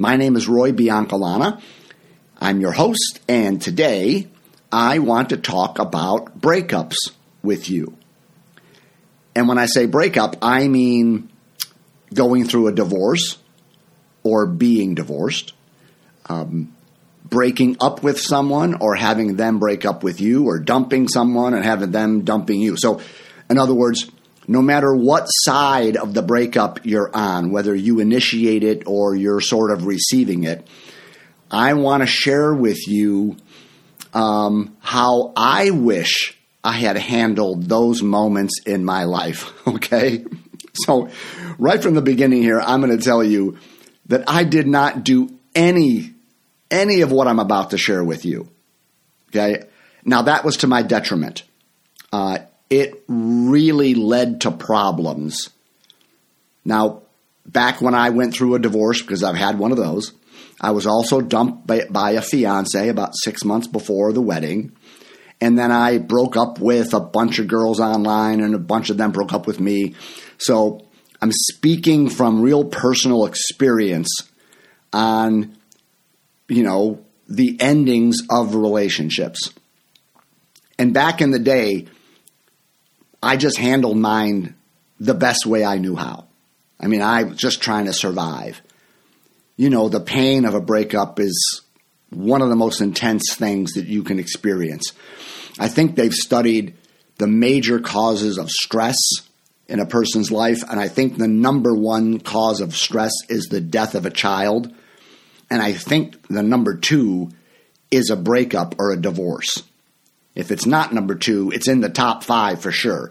My name is Roy Biancalana. I'm your host, and today I want to talk about breakups with you. And when I say breakup, I mean going through a divorce or being divorced, um, breaking up with someone or having them break up with you, or dumping someone and having them dumping you. So, in other words, no matter what side of the breakup you're on, whether you initiate it or you're sort of receiving it, I want to share with you um, how I wish I had handled those moments in my life. Okay. So, right from the beginning here, I'm going to tell you that I did not do any any of what I'm about to share with you. Okay. Now that was to my detriment. Uh, it really led to problems. Now, back when I went through a divorce, because I've had one of those, I was also dumped by, by a fiance about six months before the wedding. And then I broke up with a bunch of girls online, and a bunch of them broke up with me. So I'm speaking from real personal experience on, you know, the endings of relationships. And back in the day, I just handled mine the best way I knew how. I mean, I was just trying to survive. You know, the pain of a breakup is one of the most intense things that you can experience. I think they've studied the major causes of stress in a person's life, and I think the number one cause of stress is the death of a child. And I think the number two is a breakup or a divorce. If it's not number two, it's in the top five for sure.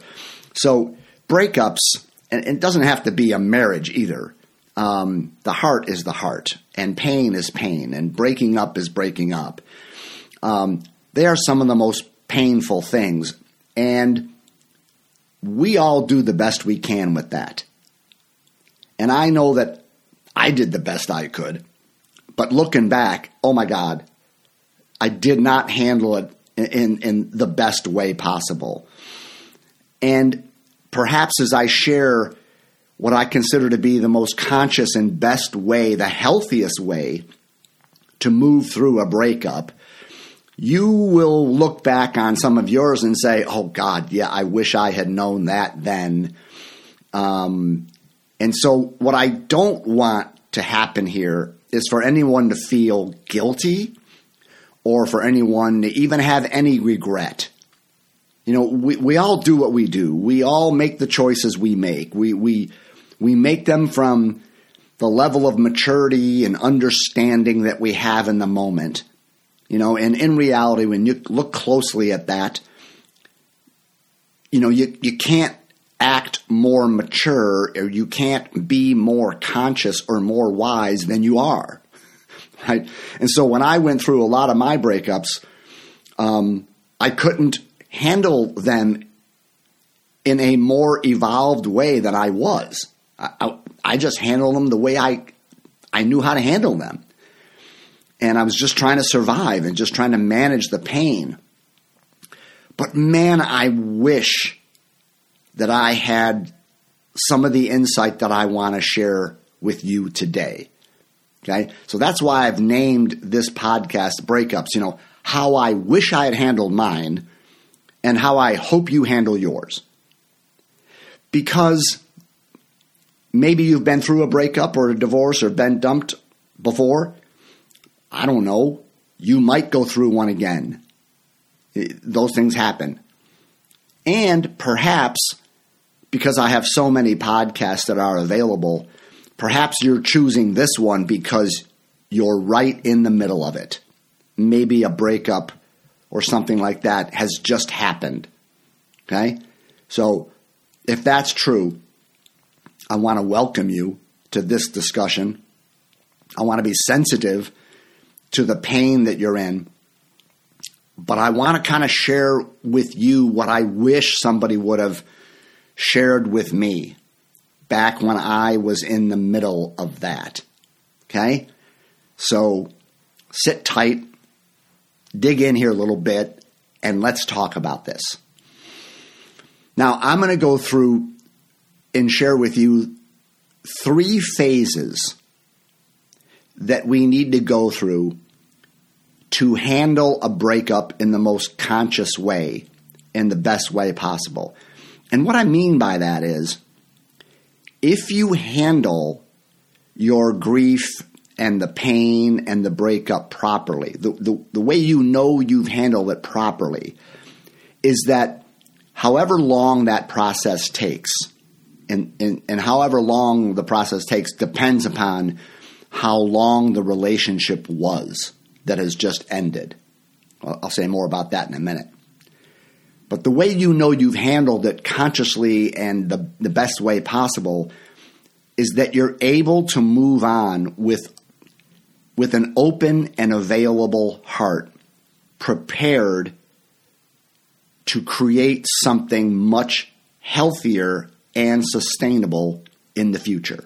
So breakups, and it doesn't have to be a marriage either. Um, the heart is the heart, and pain is pain, and breaking up is breaking up. Um, they are some of the most painful things, and we all do the best we can with that. And I know that I did the best I could, but looking back, oh my God, I did not handle it in, in the best way possible. And perhaps as I share what I consider to be the most conscious and best way, the healthiest way to move through a breakup, you will look back on some of yours and say, oh God, yeah, I wish I had known that then. Um, and so, what I don't want to happen here is for anyone to feel guilty or for anyone to even have any regret. You know, we, we all do what we do. We all make the choices we make. We, we, we make them from the level of maturity and understanding that we have in the moment. You know, and in reality, when you look closely at that, you know, you, you can't act more mature or you can't be more conscious or more wise than you are right? And so when I went through a lot of my breakups, um, I couldn't handle them in a more evolved way than I was. I, I, I just handled them the way I I knew how to handle them, and I was just trying to survive and just trying to manage the pain. But man, I wish that I had some of the insight that I want to share with you today. Okay. So that's why I've named this podcast Breakups, you know, how I wish I had handled mine and how I hope you handle yours. Because maybe you've been through a breakup or a divorce or been dumped before. I don't know. You might go through one again. Those things happen. And perhaps because I have so many podcasts that are available, Perhaps you're choosing this one because you're right in the middle of it. Maybe a breakup or something like that has just happened. Okay? So, if that's true, I want to welcome you to this discussion. I want to be sensitive to the pain that you're in. But I want to kind of share with you what I wish somebody would have shared with me back when I was in the middle of that. Okay? So sit tight, dig in here a little bit, and let's talk about this. Now, I'm going to go through and share with you three phases that we need to go through to handle a breakup in the most conscious way, in the best way possible. And what I mean by that is if you handle your grief and the pain and the breakup properly, the, the, the way you know you've handled it properly is that however long that process takes, and, and, and however long the process takes depends upon how long the relationship was that has just ended. I'll say more about that in a minute. But the way you know you've handled it consciously and the, the best way possible is that you're able to move on with, with an open and available heart, prepared to create something much healthier and sustainable in the future.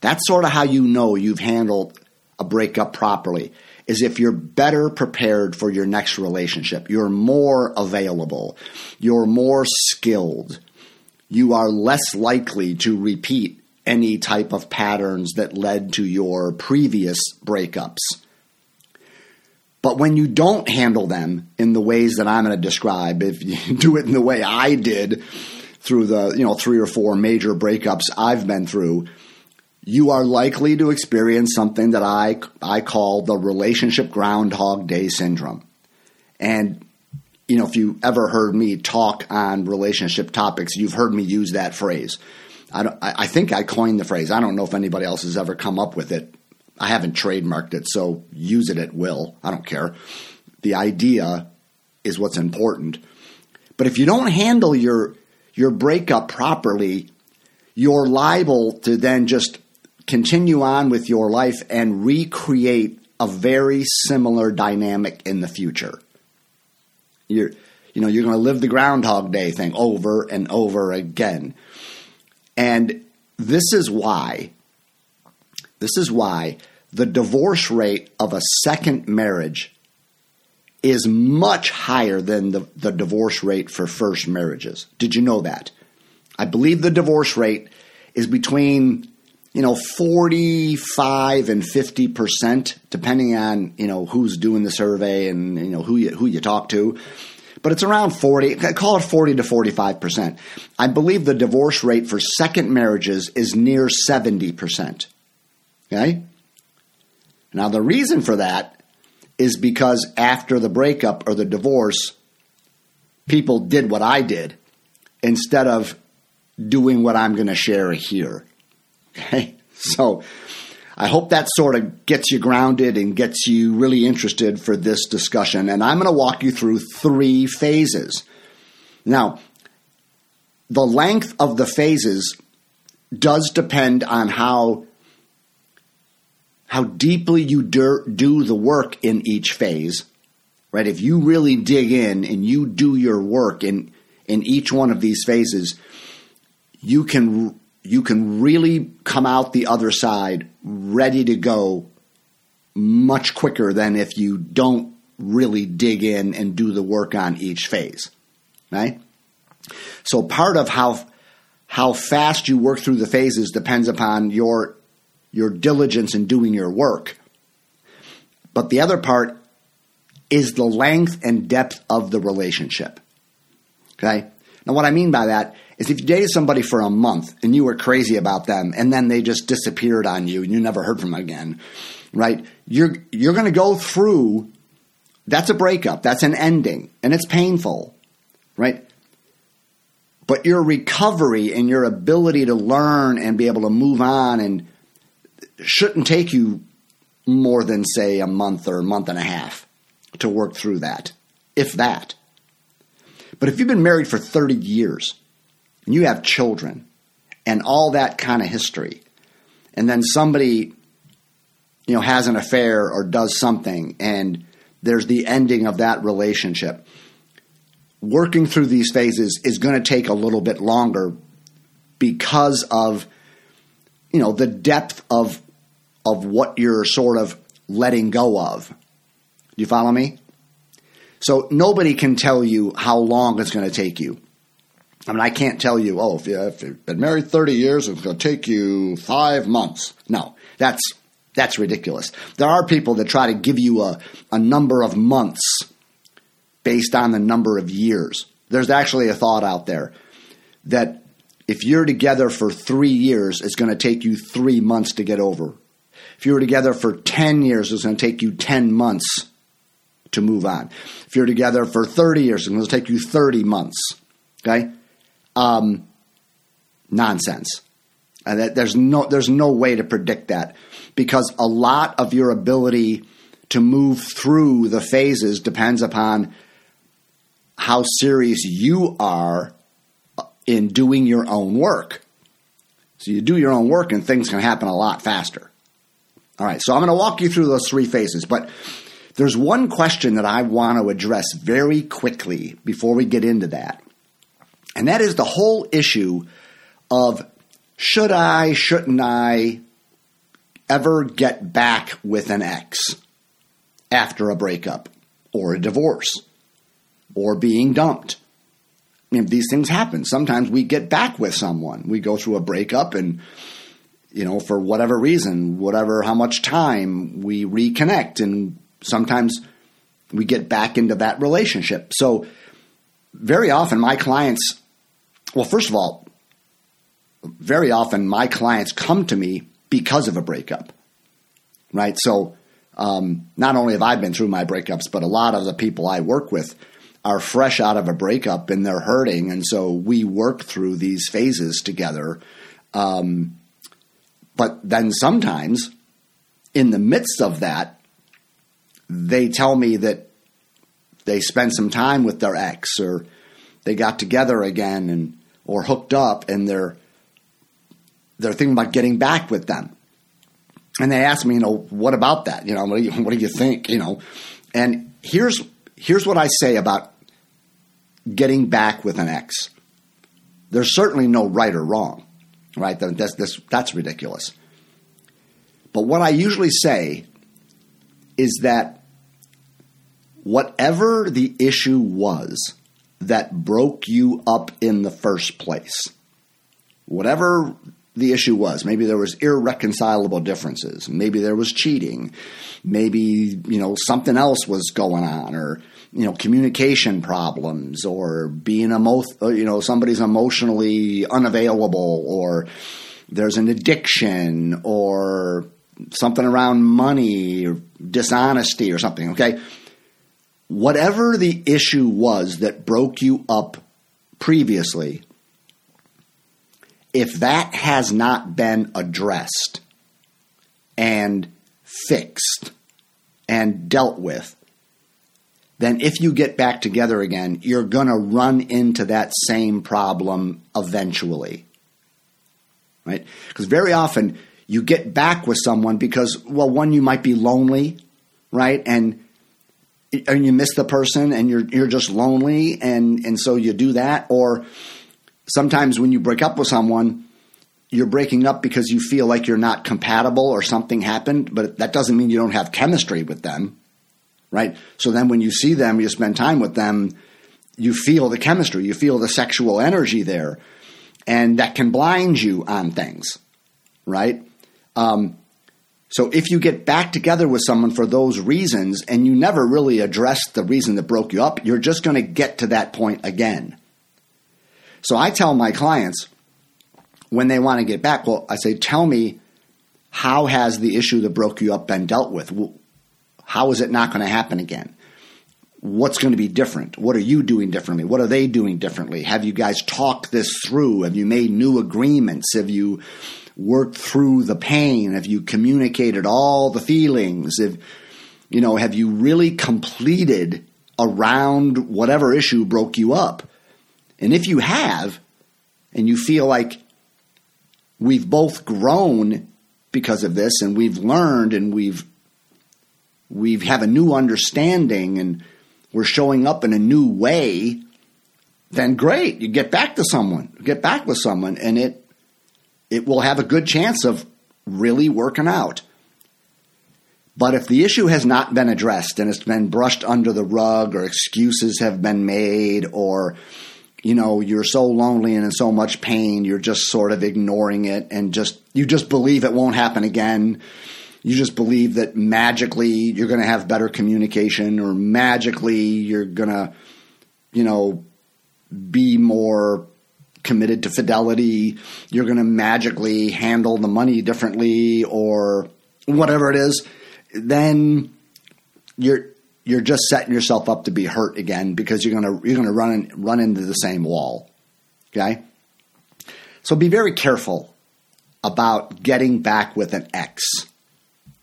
That's sort of how you know you've handled a breakup properly is if you're better prepared for your next relationship. You're more available. You're more skilled. You are less likely to repeat any type of patterns that led to your previous breakups. But when you don't handle them in the ways that I'm going to describe, if you do it in the way I did through the, you know, three or four major breakups I've been through, you are likely to experience something that I, I call the relationship groundhog day syndrome. And, you know, if you ever heard me talk on relationship topics, you've heard me use that phrase. I, I think I coined the phrase. I don't know if anybody else has ever come up with it. I haven't trademarked it, so use it at will. I don't care. The idea is what's important. But if you don't handle your your breakup properly, you're liable to then just continue on with your life and recreate a very similar dynamic in the future. You're, you know, you're going to live the Groundhog Day thing over and over again. And this is why, this is why the divorce rate of a second marriage is much higher than the, the divorce rate for first marriages. Did you know that? I believe the divorce rate is between you know, 45 and 50%, depending on, you know, who's doing the survey and, you know, who you, who you talk to. But it's around 40, call it 40 to 45%. I believe the divorce rate for second marriages is near 70%. Okay? Now, the reason for that is because after the breakup or the divorce, people did what I did instead of doing what I'm going to share here. Okay? So I hope that sort of gets you grounded and gets you really interested for this discussion. And I'm going to walk you through three phases. Now, the length of the phases does depend on how how deeply you do the work in each phase right if you really dig in and you do your work in in each one of these phases you can you can really come out the other side ready to go much quicker than if you don't really dig in and do the work on each phase. Right? So part of how how fast you work through the phases depends upon your your diligence in doing your work. But the other part is the length and depth of the relationship. Okay? Now what I mean by that is if you dated somebody for a month and you were crazy about them and then they just disappeared on you and you never heard from them again, right? You're you're going to go through that's a breakup, that's an ending, and it's painful, right? But your recovery and your ability to learn and be able to move on and shouldn't take you more than say a month or a month and a half to work through that, if that. But if you've been married for 30 years and you have children and all that kind of history, and then somebody you know, has an affair or does something and there's the ending of that relationship. Working through these phases is going to take a little bit longer because of you know the depth of of what you're sort of letting go of. Do you follow me? So nobody can tell you how long it's going to take you. I mean, I can't tell you, oh, if, you, have been married 30 years, it's going to take you five months. No, that's that's ridiculous. There are people that try to give you a, a number of months based on the number of years. There's actually a thought out there that if you're together for three years, it's going to take you three months to get over. If you were together for 10 years, it's going to take you 10 months to move on. If you're together for 30 years, it's going to take you 30 months. Okay? Um, nonsense. And there's no there's no way to predict that because a lot of your ability to move through the phases depends upon how serious you are in doing your own work. So you do your own work and things can happen a lot faster. All right, so I'm going to walk you through those three phases, but there's one question that I want to address very quickly before we get into that. And that is the whole issue of should I, shouldn't I ever get back with an ex after a breakup or a divorce or being dumped? I mean, these things happen. Sometimes we get back with someone. We go through a breakup and you know, for whatever reason, whatever how much time we reconnect and sometimes we get back into that relationship. So very often my clients well, first of all, very often my clients come to me because of a breakup. Right? So um, not only have I been through my breakups, but a lot of the people I work with are fresh out of a breakup and they're hurting, and so we work through these phases together. Um, but then sometimes, in the midst of that, they tell me that they spent some time with their ex or they got together again and or hooked up and they're they're thinking about getting back with them. And they ask me, you know, what about that? You know, what do you, what do you think? You know, and here's here's what I say about getting back with an ex. There's certainly no right or wrong, right? That's, that's, that's ridiculous. But what I usually say is that whatever the issue was that broke you up in the first place, whatever the issue was. Maybe there was irreconcilable differences. Maybe there was cheating. Maybe, you know, something else was going on or, you know, communication problems or being emo- uh, you know, somebody's emotionally unavailable or there's an addiction or something around money or dishonesty or something, okay? Whatever the issue was that broke you up previously, if that has not been addressed and fixed and dealt with, then if you get back together again, you're going to run into that same problem eventually. Right? Because very often you get back with someone because, well, one, you might be lonely, right? And and you miss the person and you're you're just lonely and and so you do that or sometimes when you break up with someone, you're breaking up because you feel like you're not compatible or something happened, but that doesn't mean you don't have chemistry with them, right? So then when you see them, you spend time with them, you feel the chemistry, you feel the sexual energy there, and that can blind you on things, right? Um, so if you get back together with someone for those reasons and you never really address the reason that broke you up, you're just going to get to that point again. So I tell my clients when they want to get back, well, I say, tell me how has the issue that broke you up been dealt with? How is it not going to happen again? What's going to be different? What are you doing differently? What are they doing differently? Have you guys talked this through? Have you made new agreements? Have you worked through the pain? Have you communicated all the feelings? Have, you know, have you really completed around whatever issue broke you up? And if you have, and you feel like we've both grown because of this and we've learned and we've we've have a new understanding and we're showing up in a new way, then great. You get back to someone, get back with someone, and it it will have a good chance of really working out. But if the issue has not been addressed and it's been brushed under the rug or excuses have been made or you know you're so lonely and in so much pain you're just sort of ignoring it and just you just believe it won't happen again you just believe that magically you're going to have better communication or magically you're going to you know be more committed to fidelity you're going to magically handle the money differently or whatever it is then you're you're just setting yourself up to be hurt again because you're gonna you're gonna run in, run into the same wall. Okay, so be very careful about getting back with an ex.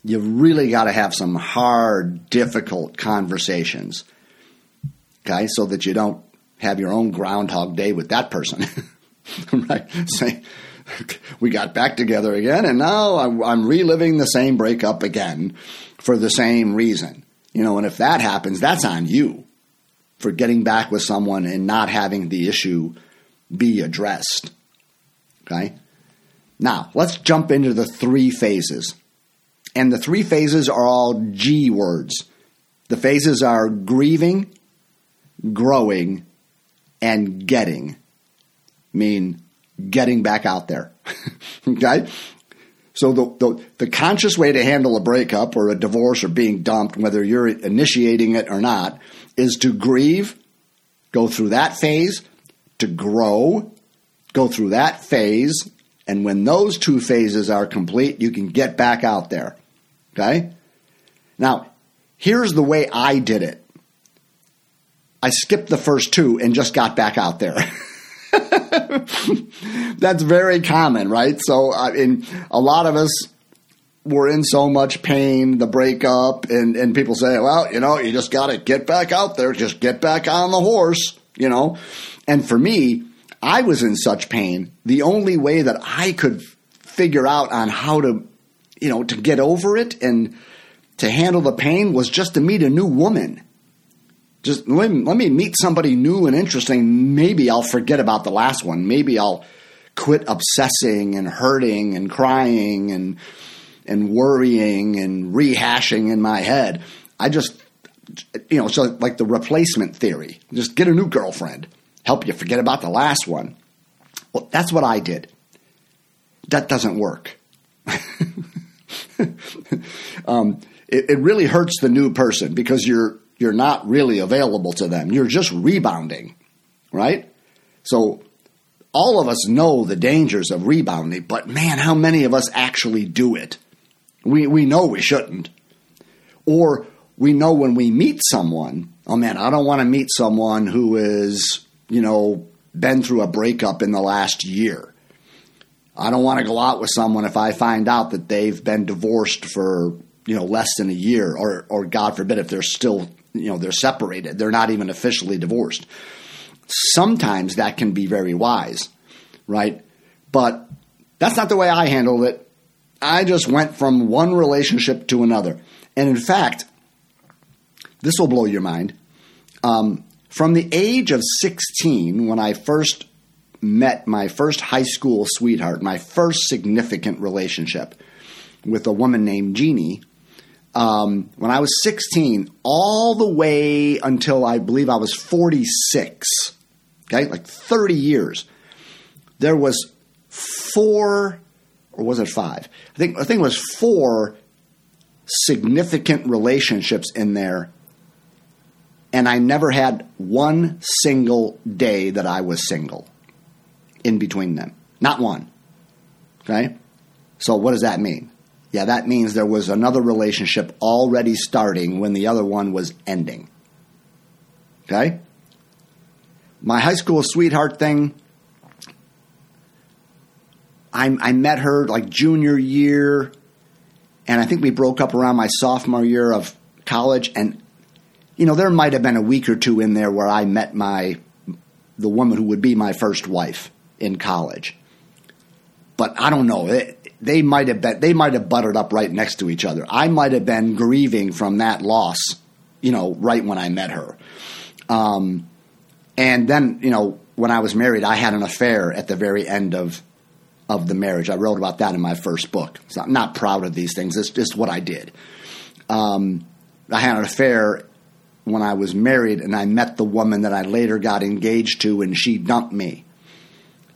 You've really got to have some hard, difficult conversations. Okay, so that you don't have your own Groundhog Day with that person. right? Say, we got back together again, and now I'm reliving the same breakup again for the same reason. You know, and if that happens, that's on you for getting back with someone and not having the issue be addressed. Okay? Now, let's jump into the three phases. And the three phases are all G words. The phases are grieving, growing, and getting. Mean getting back out there. okay? So the, the, the conscious way to handle a breakup or a divorce or being dumped, whether you're initiating it or not, is to grieve, go through that phase, to grow, go through that phase, and when those two phases are complete, you can get back out there. Okay? Now, here's the way I did it. I skipped the first two and just got back out there. That's very common, right? So, I mean, a lot of us were in so much pain, the breakup, and, and people say, well, you know, you just got to get back out there, just get back on the horse, you know? And for me, I was in such pain. The only way that I could figure out on how to, you know, to get over it and to handle the pain was just to meet a new woman just let me, let me meet somebody new and interesting. Maybe I'll forget about the last one. Maybe I'll quit obsessing and hurting and crying and and worrying and rehashing in my head. I just you know, so like the replacement theory. Just get a new girlfriend. Help you forget about the last one. Well, that's what I did. That doesn't work. um, it, it really hurts the new person because you're you're not really available to them. You're just rebounding, right? So all of us know the dangers of rebounding, but man, how many of us actually do it? We, we know we shouldn't. Or we know when we meet someone, oh man, I don't want to meet someone who is, you know, been through a breakup in the last year. I don't want to go out with someone if I find out that they've been divorced for, you know, less than a year or or God forbid if they're still you know they're separated. They're not even officially divorced. Sometimes that can be very wise right? But that's not the way i handled it. I just went from one relationship to another. And in fact this will blow your mind. Um, from the age of 16 when i first met my first high school sweetheart my first significant relationship with a woman named jeannie um, when I was 16, all the way until I believe I was 46, okay, like 30 years, there was four, or was it five? I think I think it was four significant relationships in there, and I never had one single day that I was single in between them. Not one. Okay? So what does that mean? Yeah, that means there was another relationship already starting when the other one was ending. Okay? My high school sweetheart thing, I, I met her like junior year, and I think we broke up around my sophomore year of college. And, you know, there might have been a week or two in there where I met my, the woman who would be my first wife in college. But I don't know. It, they might have been they might have buttered up right next to each other. I might have been grieving from that loss, you know, right when I met her. Um, and then, you know, when I was married, I had an affair at the very end of of the marriage. I wrote about that in my first book. So I'm not proud of these things. It's just what I did. Um, I had an affair when I was married, and I met the woman that I later got engaged to, and she dumped me.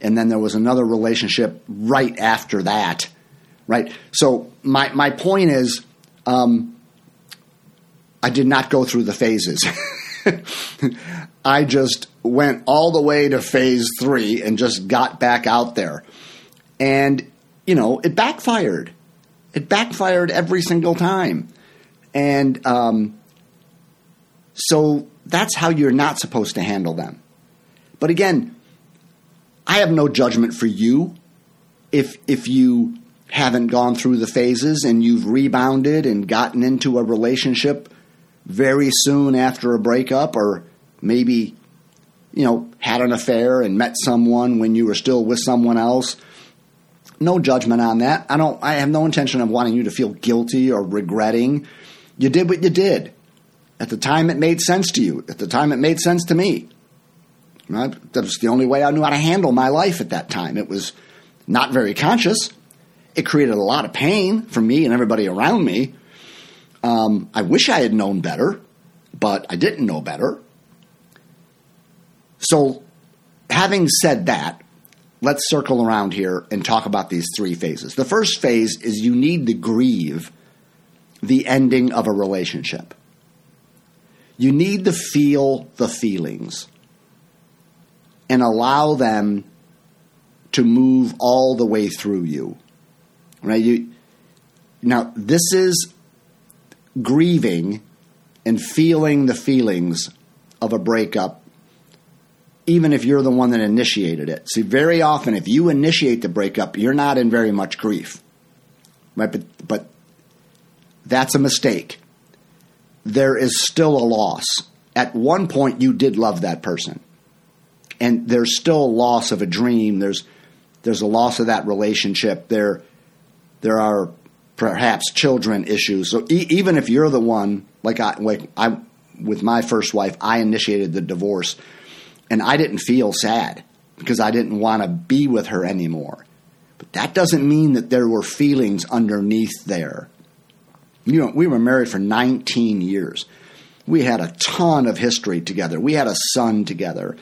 And then there was another relationship right after that, right? So my my point is, um, I did not go through the phases. I just went all the way to phase three and just got back out there. And, you know, it backfired. It backfired every single time. And um, so that's how you're not supposed to handle them. But again, I have no judgment for you if if you haven't gone through the phases and you've rebounded and gotten into a relationship very soon after a breakup or maybe you know had an affair and met someone when you were still with someone else. No judgment on that. I don't i have no intention of wanting you to feel guilty or regretting. You did what you did. At the time it made sense to you. At the time it made sense to me right? that was the only way i knew how to handle my life at that time it was not very conscious it created a lot of pain for me and everybody around me um, I wish I had known better, but I didn't know better. So, having said that, let's circle around here and talk about these three phases. The first phase is you need to grieve the ending of a relationship. You need to feel the feelings and allow them to move all the way through you. Right? You, now, this is grieving and feeling the feelings of a breakup, even if you're the one that initiated it. See, very often, if you initiate the breakup, you're not in very much grief, right? But, but that's a mistake. There is still a loss. At one point, you did love that person, and there's still a loss of a dream. There's there's a loss of that relationship. There there are perhaps children issues. So e- even if you're the one, like I, like I, with my first wife, I initiated the divorce, and I didn't feel sad because I didn't want to be with her anymore. But that doesn't mean that there were feelings underneath there. You know, we were married for 19 years. We had a ton of history together. We had a son together.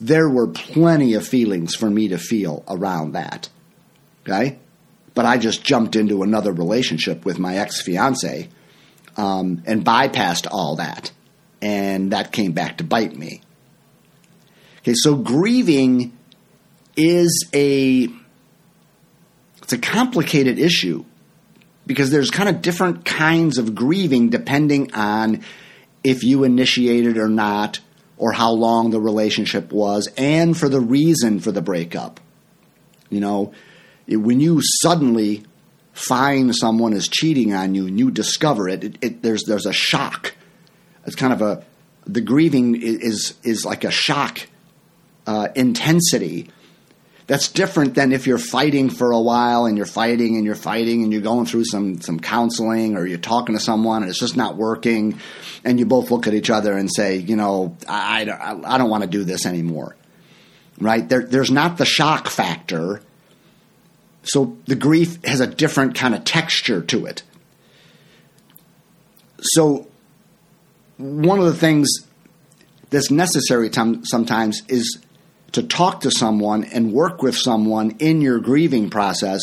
There were plenty of feelings for me to feel around that. Okay? but I just jumped into another relationship with my ex fiance um, and bypassed all that. And that came back to bite me. Okay, so grieving is a it's a complicated issue because there's kind of different kinds of grieving depending on if you initiated or not or how long the relationship was and for the reason for the breakup. You know, when you suddenly find someone is cheating on you and you discover it, it, it, there's there's a shock. It's kind of a the grieving is is like a shock uh, intensity. That's different than if you're fighting for a while and you're fighting and you're fighting and you're going through some some counseling or you're talking to someone and it's just not working, and you both look at each other and say, you know, I, I, I don't want to do this anymore. Right? There, there's not the shock factor so the grief has a different kind of texture to it. So one of the things that's necessary sometimes is to talk to someone and work with someone in your grieving process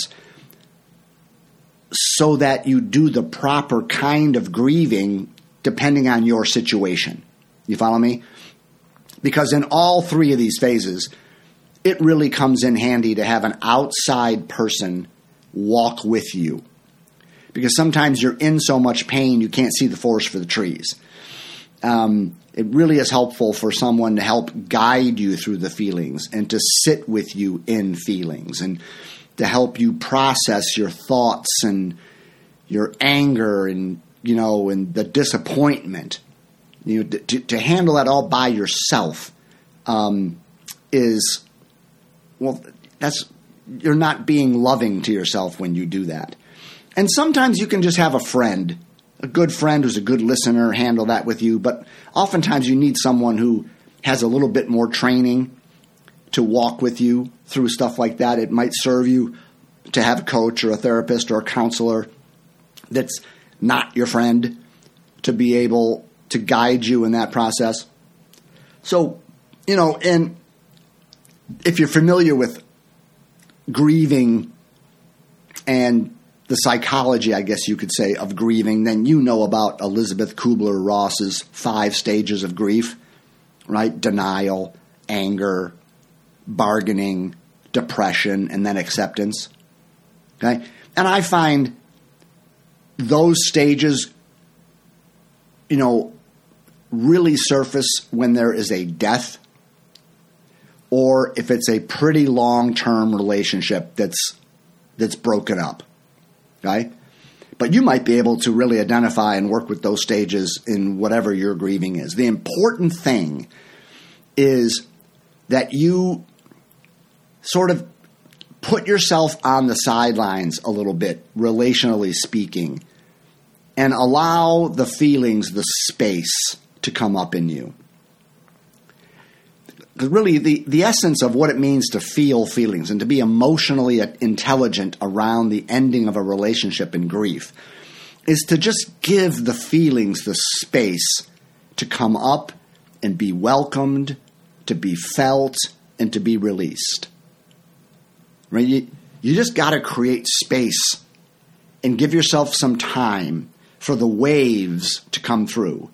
so that you do the proper kind of grieving depending on your situation. You follow me? Because in all three of these phases, it really comes in handy to have an outside person walk with you. Because sometimes you're in so much pain you can't see the forest for the trees. Um, it really is helpful for someone to help guide you through the feelings and to sit with you in feelings and to help you process your thoughts and your anger and you know and the disappointment. You know, to, to handle that all by yourself um, is well, that's you're not being loving to yourself when you do that. And sometimes you can just have a friend, a good friend who's a good listener, handle that with you. But oftentimes you need someone who has a little bit more training to walk with you through stuff like that. It might serve you to have a coach or a therapist or a counselor that's not your friend to be able to guide you in that process. So, you know, and if you're familiar with grieving and the psychology, I guess you could say, of grieving, then you know about Elisabeth Kübler-Ross's five stages of grief, right? Denial, anger, bargaining, depression, and then acceptance. Okay? And I find those stages, you know, really surface when there is a death or if it's a pretty long-term relationship that's that's broken up. Okay? But you might be able to really identify and work with those stages in whatever your grieving is. The important thing is that you sort of put yourself on the sidelines a little bit, relationally speaking, and allow the feelings the space to come up in you. Really, the, the essence of what it means to feel feelings and to be emotionally intelligent around the ending of a relationship in grief is to just give the feelings the space to come up and be welcomed, to be felt, and to be released. Right? You, you just got to create space and give yourself some time for the waves to come through.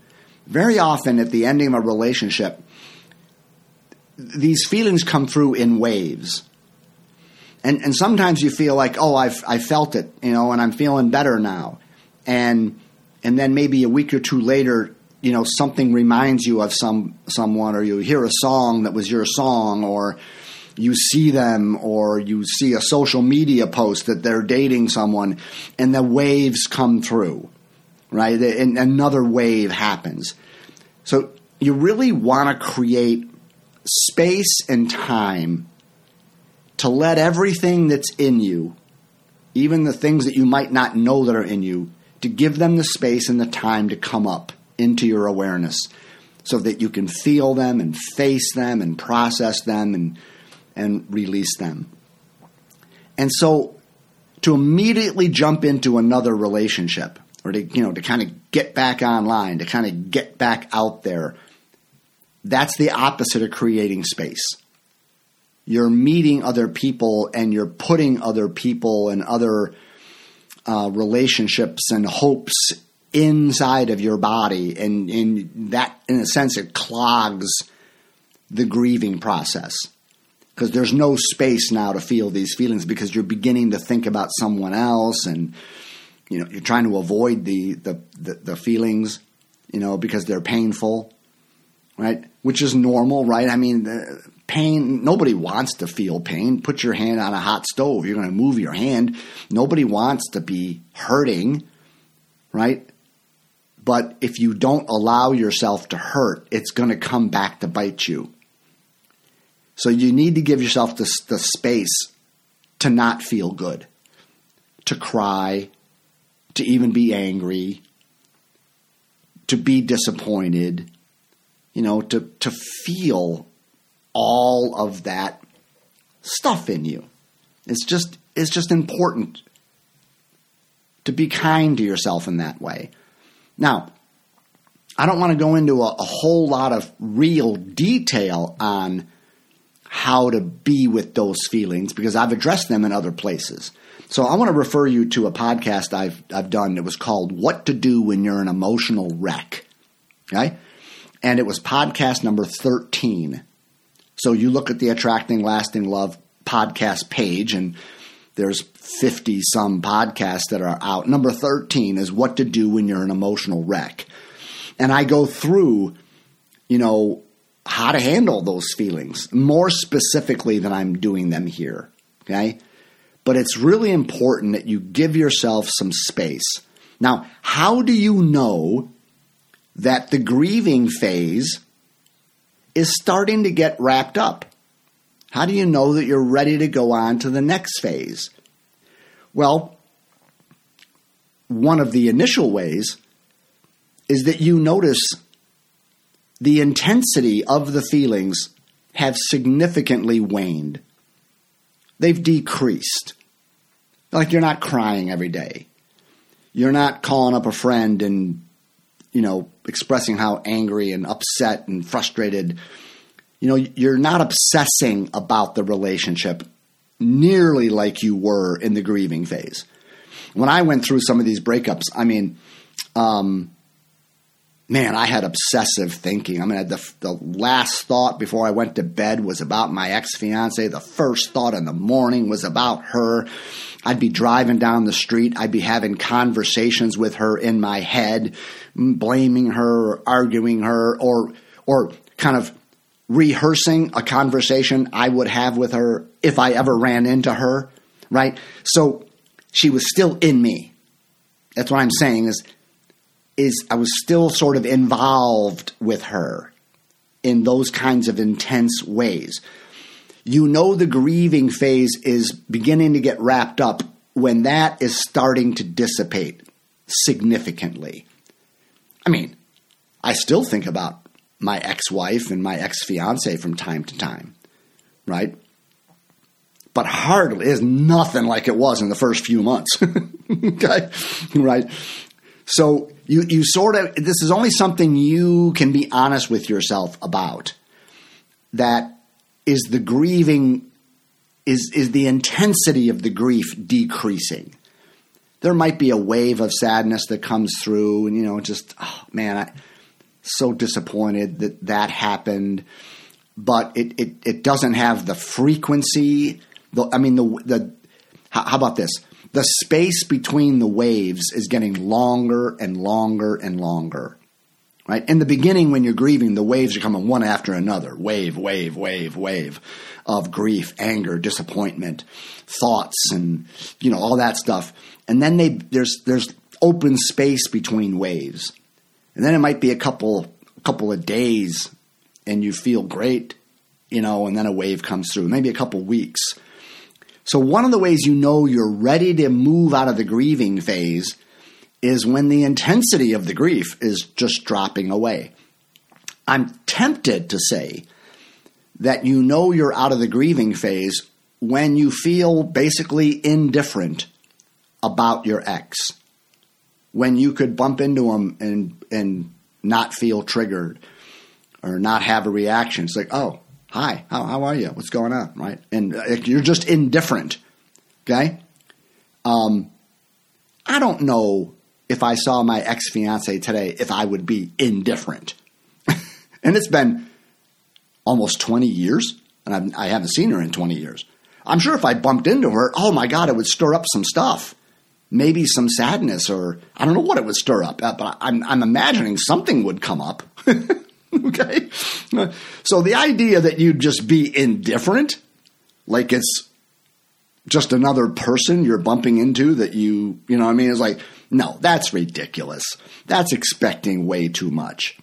Very often, at the ending of a relationship, these feelings come through in waves. And, and sometimes you feel like, oh, I've, I felt it, you know, and I'm feeling better now. And, and then maybe a week or two later, you know, something reminds you of some, someone, or you hear a song that was your song, or you see them or you see a social media post that they're dating someone and the waves come through, right? And another wave happens. So you really want to create space and time to let everything that's in you, even the things that you might not know that are in you, to give them the space and the time to come up into your awareness so that you can feel them and face them and process them and and release them. And so to immediately jump into another relationship or to you know to kind of get back online, to kind of get back out there, that's the opposite of creating space. You're meeting other people and you're putting other people and other uh, relationships and hopes inside of your body, and, and that, in a sense, it clogs the grieving process. Because there's no space now to feel these feelings because you're beginning to think about someone else and you know you're trying to avoid the the, the, the feelings you know because they're painful right which is normal right? I mean pain nobody wants to feel pain. Put your hand on a hot stove. You're going to move your hand. Nobody wants to be hurting right? But if you don't allow yourself to hurt it's going to come back to bite you. So you need to give yourself the, the space to not feel good, to cry, to even be angry, to be disappointed, you know, to, to feel all of that stuff in you. It's just it's just important to be kind to yourself in that way. Now, I don't want to go into a, a whole lot of real detail on how to be with those feelings because I've addressed them in other places. So I want to refer you to a podcast I've I've done. It was called "What to Do When You're an Emotional Wreck." Okay, and it was podcast number thirteen. So you look at the Attracting Lasting Love podcast page, and there's fifty some podcasts that are out. Number thirteen is "What to Do When You're an Emotional Wreck," and I go through, you know, how to handle those feelings more specifically than I'm doing them here. Okay. But it's really important that you give yourself some space. Now, how do you know that the grieving phase is starting to get wrapped up? How do you know that you're ready to go on to the next phase? Well, one of the initial ways is that you notice the intensity of the feelings have significantly waned. They've decreased. Like you're not crying every day. You're not calling up a friend and, you know, expressing how angry and upset and frustrated. You know, you're not obsessing about the relationship nearly like you were in the grieving phase. When I went through some of these breakups, I mean, um, man, I had obsessive thinking. I mean, the, the last thought before I went to bed was about my ex fiance. The first thought in the morning was about her. I'd be driving down the street. I'd be having conversations with her in my head, blaming her, or arguing her, or or kind of rehearsing a conversation I would have with her if I ever ran into her. Right. So she was still in me. That's what I'm saying is is I was still sort of involved with her in those kinds of intense ways. You know the grieving phase is beginning to get wrapped up when that is starting to dissipate significantly. I mean, I still think about my ex-wife and my ex-fiance from time to time, right? But hardly is nothing like it was in the first few months. okay? Right? So you you sort of this is only something you can be honest with yourself about. That is the grieving is is the intensity of the grief decreasing. There might be a wave of sadness that comes through, and you know, just oh, man, I so disappointed that that happened. But it it, it doesn't have the frequency. The, I mean, the the how, how about this? the space between the waves is getting longer and longer and longer. Right? In the beginning, when you're grieving, the waves are coming one after another wave, wave, wave, wave of grief, anger, disappointment, thoughts, and you know all that stuff. And then they there's there's open space between waves, and then it might be a couple couple of days, and you feel great, you know, and then a wave comes through, maybe a couple weeks, so, one of the ways you know you're ready to move out of the grieving phase is when the intensity of the grief is just dropping away. I'm tempted to say that you know you're out of the grieving phase when you feel basically indifferent about your ex. When you could bump into him and and not feel triggered or not have a reaction. It's like, oh, Hi, how, how are you? What's going on? Right? And uh, you're just indifferent. Okay? Um, I don't know if I saw my ex fiance today if I would be indifferent. and it's been almost 20 years, and I've, I have not seen her in 20 years. I'm sure if I bumped into her, oh my God, it would stir up some stuff. Maybe some sadness, or I don't know what it would stir up, uh, but I'm, I'm imagining something would come up. okay? So the idea that you'd just be indifferent, like it's just another person you're bumping into that you, you know I mean? It's like, no, that's ridiculous. That's expecting way too much.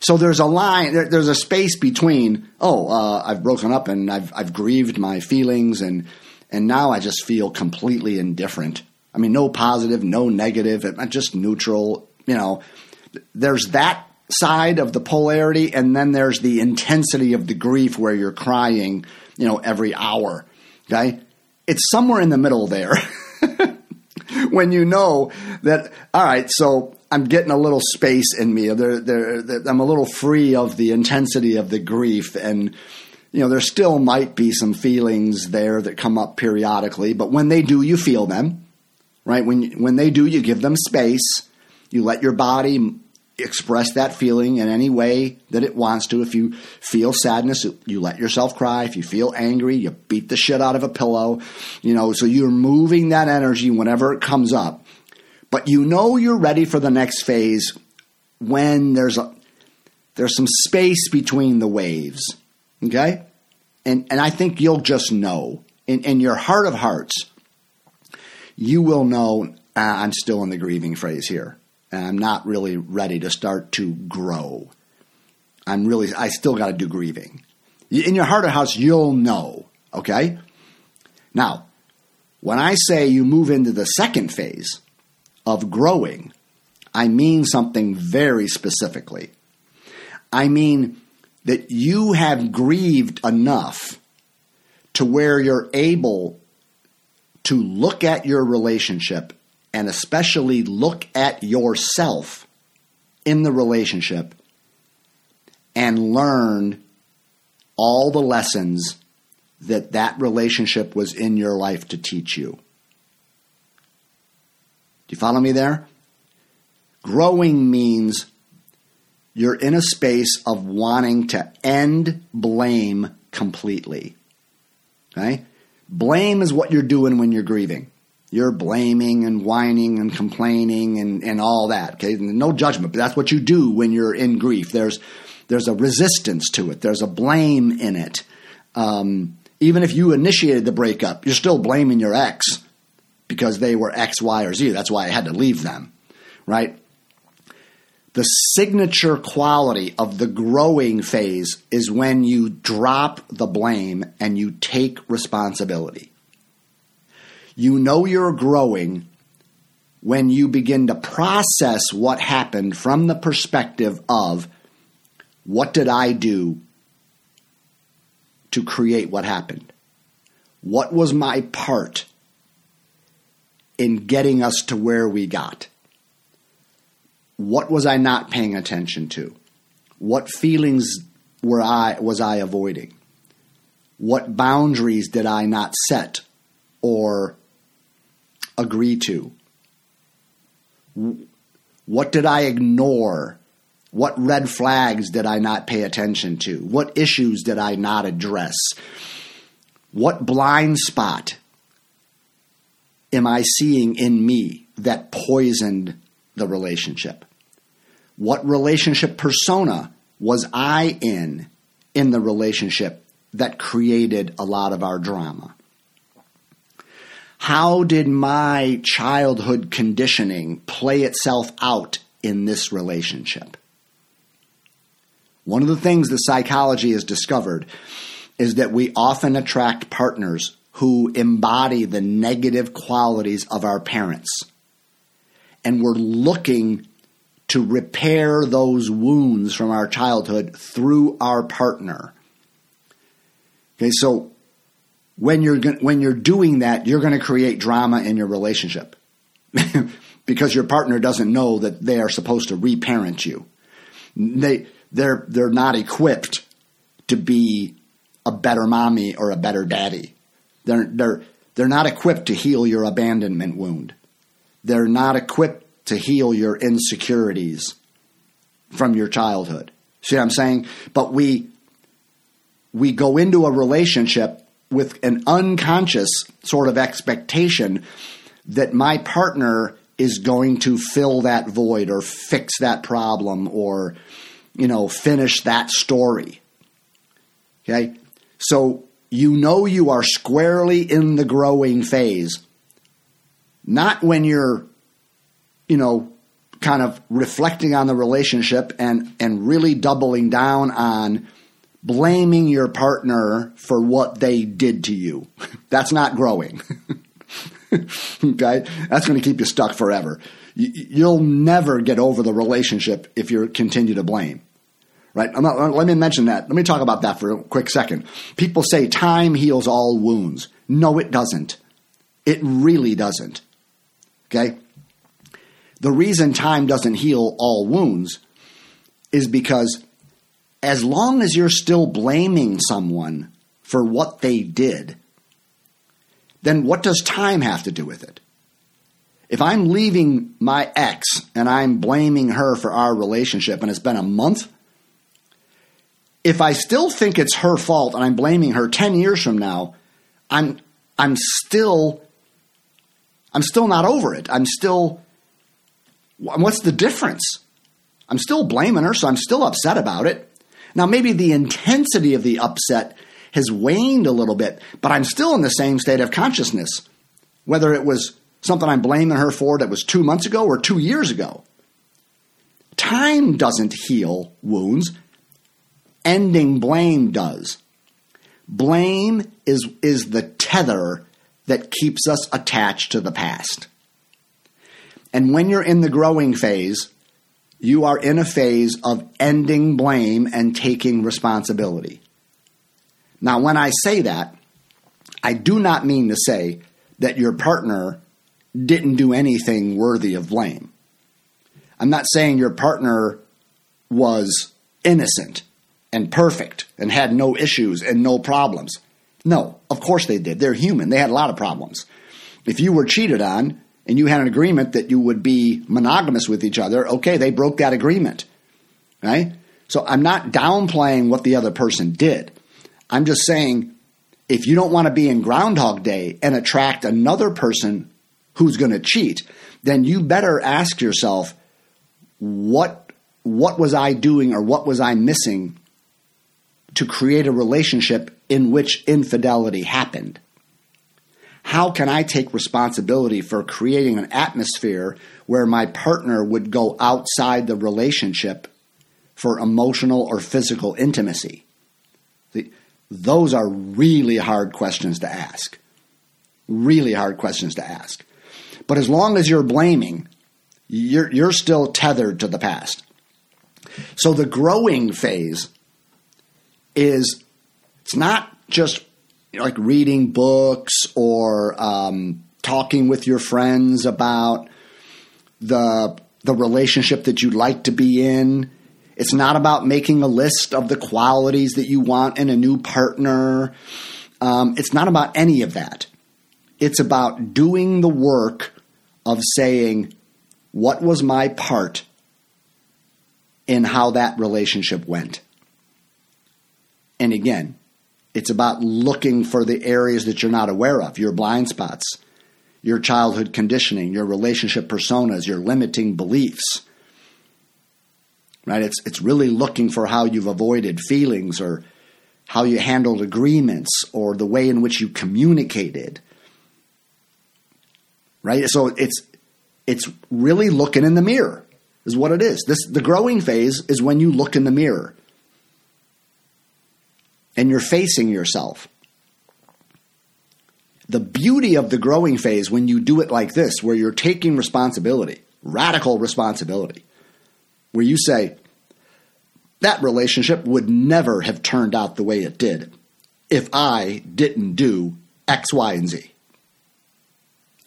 So there's a line, there, there's a space between, oh, uh, I've broken up and I've, I've grieved my feelings and, and now I just feel completely indifferent. I mean, no positive, no negative, just neutral, you know. There's that side of the polarity, and then there's the intensity of the grief where you're crying, you know, every hour. Okay? It's somewhere in the middle there. when you know that, all right, so I'm getting a little space in me. They're, they're, they're, I'm a little free of the intensity of the grief. And, you know, there still might be some feelings there that come up periodically, but when they do, you feel them, right? When, when they do, you give them space. You let your body express that feeling in any way that it wants to. If you feel sadness, you let yourself cry. If you feel angry, you beat the shit out of a pillow. You know, so you're moving that energy whenever it comes up. But you know you're ready for the next phase when there's a there's some space between the waves. Okay? And and I think you'll just know. In, in your heart of hearts, you will know uh, I'm still in the grieving phase here and I'm not really ready to start to grow. I'm really, I still got to do grieving. In your heart of house, you'll know. Okay? Now, when I say you move into the second phase of growing, I mean something very specifically. I mean that you have grieved enough to where you're able to look at your relationship and especially look at yourself in the relationship and learn all the lessons that that relationship was in your life to teach you. Do you follow me there? Growing means you're in a space of wanting to end blame completely. Okay? Blame is what you're doing when you're grieving. You're blaming and whining and complaining and, and all that. Okay? No judgment, but that's what you do when you're in grief. There's there's a resistance to it. There's a blame in it. Um, even if you initiated the breakup, you're still blaming your ex because they were X, Y, or Z. That's why I had to leave them, right? The signature quality of the growing phase is when you drop the blame and you take responsibility. You know you're growing when you begin to process what happened from the perspective of what did I do to create what happened? What was my part in getting us to where we got? What was I not paying attention to? What feelings were I was I avoiding? What boundaries did I not set or agree to? What did I ignore? What red flags did I not pay attention to? What issues did I not address? What blind spot am I seeing in me that poisoned the relationship? What relationship persona was I in in the relationship that created a lot of our drama? How did my childhood conditioning play itself out in this relationship? One of the things that psychology has discovered is that we often attract partners who embody the negative qualities of our parents. And we're looking to repair those wounds from our childhood through our partner. Okay, so when you're when you're doing that, you're going to create drama in your relationship because your partner doesn't know that they are supposed to reparent you. They they're they're not equipped to be a better mommy or a better daddy. They're they're they're not equipped to heal your abandonment wound. They're not equipped to heal your insecurities from your childhood. See what I'm saying? But we we go into a relationship with an unconscious sort of expectation that my partner is going to fill that void or fix that problem or you know finish that story. Okay? So you know you are squarely in the growing phase. Not when you're you know, kind of reflecting on the relationship and, and really doubling down on blaming your partner for what they did to you. That's not growing. okay? That's going to keep you stuck forever. You'll never get over the relationship if you continue to blame. Right? Not, let me mention that. Let me talk about that for a quick second. People say time heals all wounds. No, it doesn't. It really doesn't. Okay? The reason time doesn't heal all wounds is because as long as you're still blaming someone for what they did, then what does time have to do with it? If I'm leaving my ex and I'm blaming her for our relationship and it's been a month, if I still think it's her fault and I'm blaming her 10 years from now, I'm I'm still I'm still not over it. I'm still What's the difference? I'm still blaming her, so I'm still upset about it. Now, maybe the intensity of the upset has waned a little bit, but I'm still in the same state of consciousness, whether it was something I'm blaming her for that was two months ago or two years ago. Time doesn't heal wounds, ending blame does. Blame is, is the tether that keeps us attached to the past. And when you're in the growing phase, you are in a phase of ending blame and taking responsibility. Now, when I say that, I do not mean to say that your partner didn't do anything worthy of blame. I'm not saying your partner was innocent and perfect and had no issues and no problems. No, of course they did. They're human. They had a lot of problems. If you were cheated on and you had an agreement that you would be monogamous with each other, okay, they broke that agreement. Right? So I'm not downplaying what the other person did. I'm just saying if you don't want to be in Groundhog Day and attract another person who's going to cheat, then you better ask yourself what what was I doing or what was I missing to create a relationship in which infidelity happened? How can I take responsibility for creating an atmosphere where my partner would go outside the relationship for emotional or physical intimacy? those are really hard questions to ask. Really hard questions to ask. But as long as you're blaming, you're, you're still tethered to the past. So the growing phase is it's not just like reading books or um, talking with your friends about the the relationship that you'd like to be in. It's not about making a list of the qualities that you want in a new partner. Um, it's not about any of that. It's about doing the work of saying, what was my part in how that relationship went? And again, it's about looking for the areas that you're not aware of, your blind spots, your childhood conditioning, your relationship personas, your limiting beliefs. Right? It's it's really looking for how you've avoided feelings or how you handled agreements or the way in which you communicated. Right? So it's it's really looking in the mirror is what it is. This the growing phase is when you look in the mirror and you're facing yourself. The beauty of the growing phase when you do it like this, where you're taking responsibility, radical responsibility, where you say, that relationship would never have turned out the way it did if I didn't do X, Y, and Z.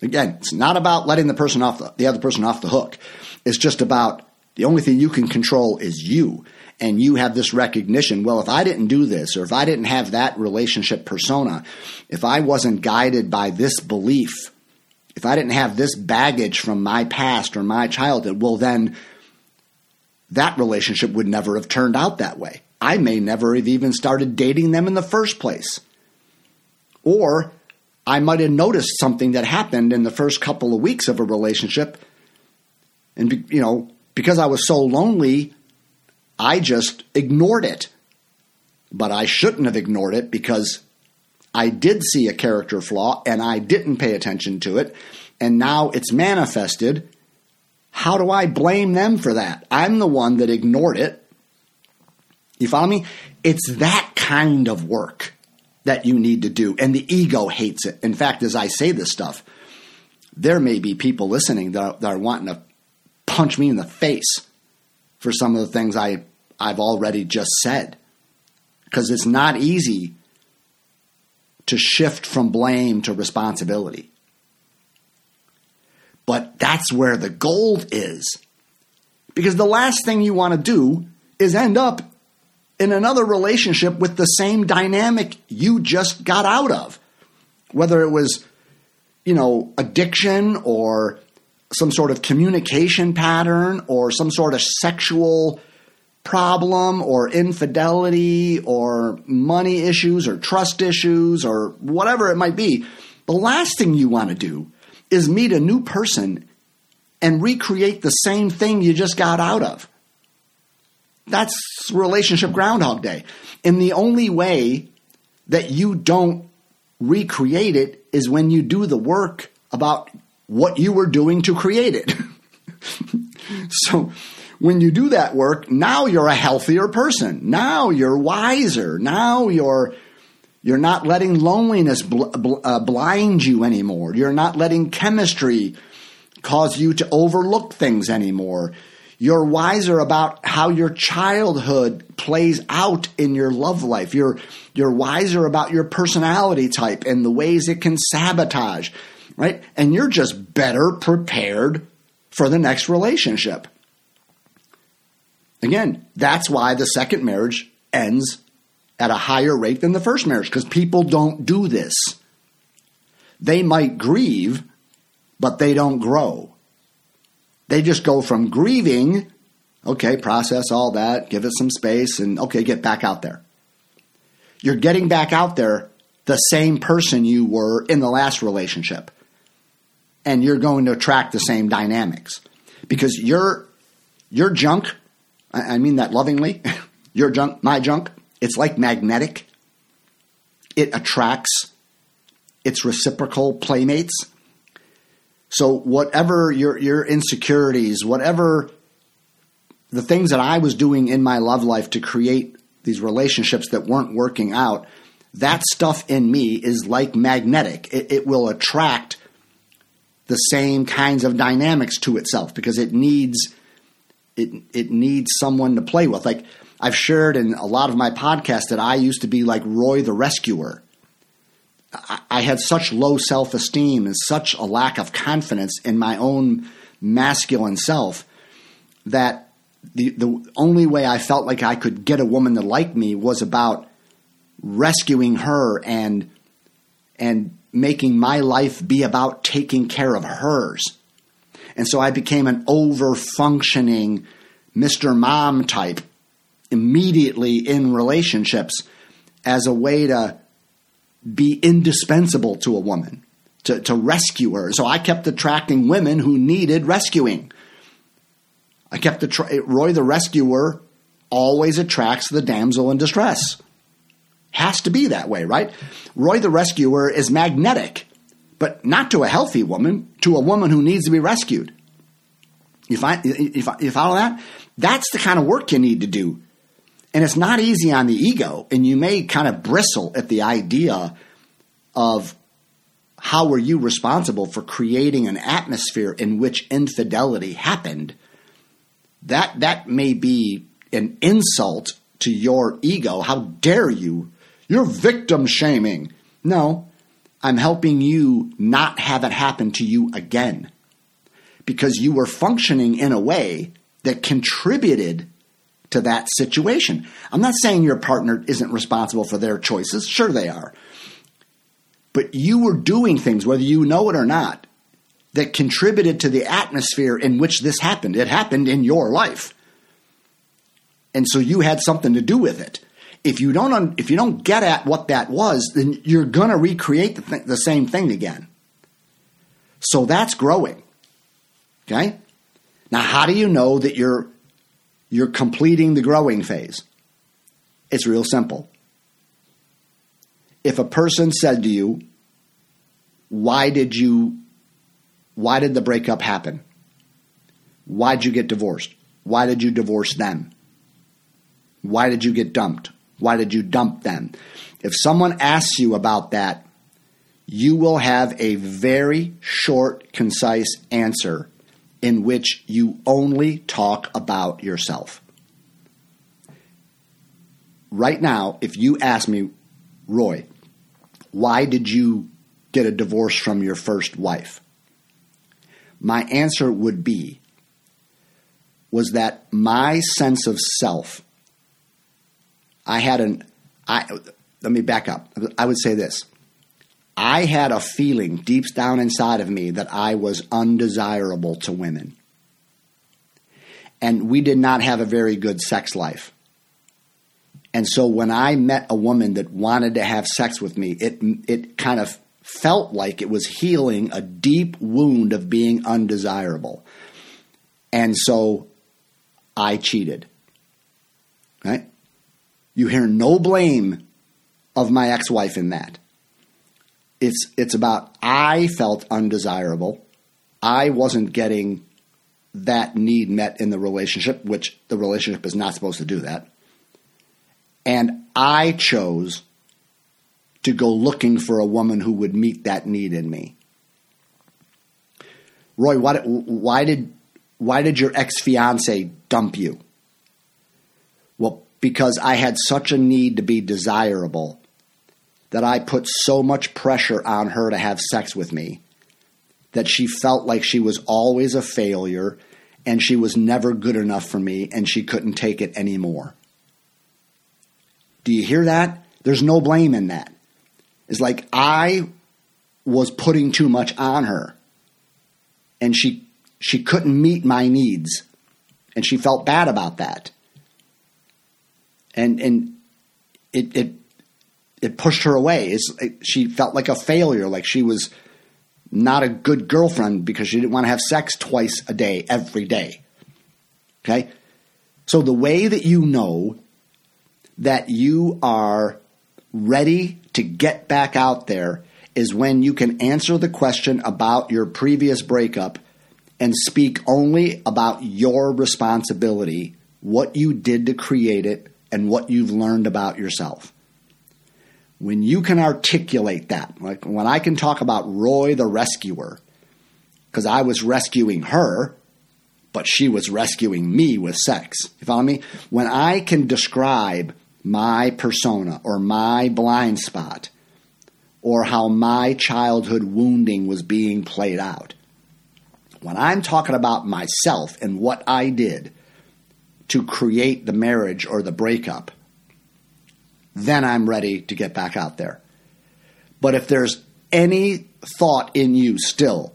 Again, it's not about letting the person off the, the other person off the hook. It's just about the only thing you can control is you and you have this recognition well if i didn't do this or if i didn't have that relationship persona if i wasn't guided by this belief if i didn't have this baggage from my past or my childhood well then that relationship would never have turned out that way. I may never have even started dating them in the first place. Or i might have noticed something that happened in the first couple of weeks of a relationship and you know because i was so lonely I just ignored it. But I shouldn't have ignored it because I did see a character flaw and I didn't pay attention to it. And now it's manifested. How do I blame them for that? I'm the one that ignored it. You follow me? It's that kind of work that you need to do. And the ego hates it. In fact, as I say this stuff, there may be people listening that are, that are wanting to punch me in the face for some of the things I, I've already just said. Because it's not easy to shift from blame to responsibility. But that's where the gold is. Because the last thing you want to do is end up in another relationship with the same dynamic you just got out of. Whether it was, you know, addiction or some sort of communication pattern or some sort of sexual problem or infidelity or money issues or trust issues or whatever it might be, the last thing you want to do is meet a new person and recreate the same thing you just got out of. That's relationship Groundhog Day. And the only way that you don't recreate it is when you do the work about what you were doing to create it. so when you do that work, now you're a healthier person. Now you're wiser. Now you're You're not letting loneliness bl- bl- uh, blind you anymore. You're not letting chemistry cause you to overlook things anymore. You're wiser about how your childhood plays out in your love life. You're, you're wiser about your personality type and the ways it can sabotage, right? And you're just better prepared for the next relationship. Again, that's why the second marriage ends at a higher rate than the first marriage because people don't do this. They might grieve, but they don't grow. They just go from grieving, okay, process all that, give it some space, and okay, get back out there. You're getting back out there the same person you were in the last relationship. And you're going to attract the same dynamics because your your junk, I mean that lovingly, your junk, my junk, it's like magnetic. It attracts its reciprocal playmates. So whatever your your insecurities, whatever the things that I was doing in my love life to create these relationships that weren't working out, that stuff in me is like magnetic. It, it will attract the same kinds of dynamics to itself because it needs it it needs someone to play with. Like I've shared in a lot of my podcasts that I used to be like Roy the Rescuer. I, I had such low self esteem and such a lack of confidence in my own masculine self that the, the only way I felt like I could get a woman to like me was about rescuing her and and making my life be about taking care of hers. And so I became an over functioning Mr. Mom type immediately in relationships as a way to be indispensable to a woman, to, to rescue her. So I kept attracting women who needed rescuing. I kept the Roy the rescuer always attracts the damsel in distress. Has to be that way, right? Roy the rescuer is magnetic, but not to a healthy woman, to a woman who needs to be rescued. You find you follow that? That's the kind of work you need to do and it's not easy on the ego, and you may kind of bristle at the idea of how were you responsible for creating an atmosphere in which infidelity happened. That that may be an insult to your ego. How dare you? You're victim shaming. No, I'm helping you not have it happen to you again. Because you were functioning in a way that contributed to that situation. I'm not saying your partner isn't responsible for their choices. Sure, they are. But you were doing things, whether you know it or not, that contributed to the atmosphere in which this happened. It happened in your life. And so you had something to do with it. If you don't, if you don't get at what that was, then you're going to recreate the, th- the same thing again. So that's growing. Okay? Now, how do you know that you're you're completing the growing phase. It's real simple. If a person said to you, why did you why did the breakup happen? Why did you get divorced? Why did you divorce them? Why did you get dumped? Why did you dump them? If someone asks you about that, you will have a very short, concise answer in which you only talk about yourself. Right now, if you ask me, Roy, why did you get a divorce from your first wife? My answer would be was that my sense of self I had an I let me back up. I would say this. I had a feeling deep down inside of me that I was undesirable to women. And we did not have a very good sex life. And so when I met a woman that wanted to have sex with me, it it kind of felt like it was healing a deep wound of being undesirable. And so I cheated. Right? You hear no blame of my ex-wife in that. It's it's about I felt undesirable. I wasn't getting that need met in the relationship, which the relationship is not supposed to do that. And I chose to go looking for a woman who would meet that need in me. Roy, why, why did why did your ex fiance dump you? Because I had such a need to be desirable that I put so much pressure on her to have sex with me that she felt like she was always a failure and she was never good enough for me and she couldn't take it anymore. Do you hear that? There's no blame in that. It's like I was putting too much on her and she she couldn't meet my needs and she felt bad about that. And and it it it pushed her away. It's, it, she felt like a failure, like she was not a good girlfriend because she didn't want to have sex twice a day, every day. Okay? So the way that you know that you are ready to get back out there is when you can answer the question about your previous breakup and speak only about your responsibility, what you did to create it, and what you've learned about yourself when you can articulate that, like when I can talk about Roy the rescuer, because I was rescuing her, but she was rescuing me with sex. You follow me? When I can describe my persona or my blind spot or how my childhood wounding was being played out, when I'm talking about myself and what I did to create the marriage or the breakup, then I'm ready to get back out there. But if there's any thought in you still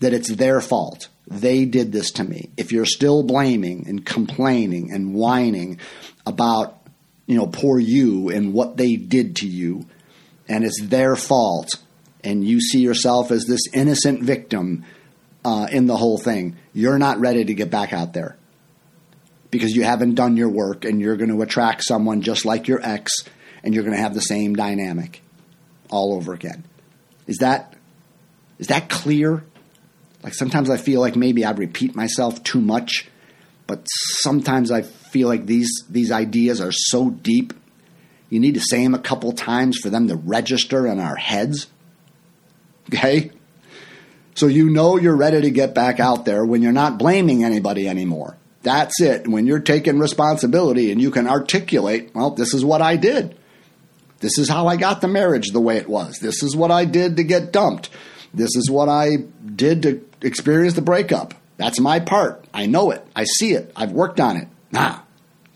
that it's their fault, they did this to me, if you're still blaming and complaining and whining about, you know, poor you and what they did to you, and it's their fault, and you see yourself as this innocent victim uh, in the whole thing, you're not ready to get back out there because you haven't done your work and you're going to attract someone just like your ex and you're going to have the same dynamic all over again. Is that is that clear? Like sometimes I feel like maybe I repeat myself too much, but sometimes I feel like these these ideas are so deep. You need to say them a couple times for them to register in our heads. Okay? So you know you're ready to get back out there when you're not blaming anybody anymore. That's it. When you're taking responsibility and you can articulate, well, this is what I did. This is how I got the marriage the way it was. This is what I did to get dumped. This is what I did to experience the breakup. That's my part. I know it. I see it. I've worked on it. Nah,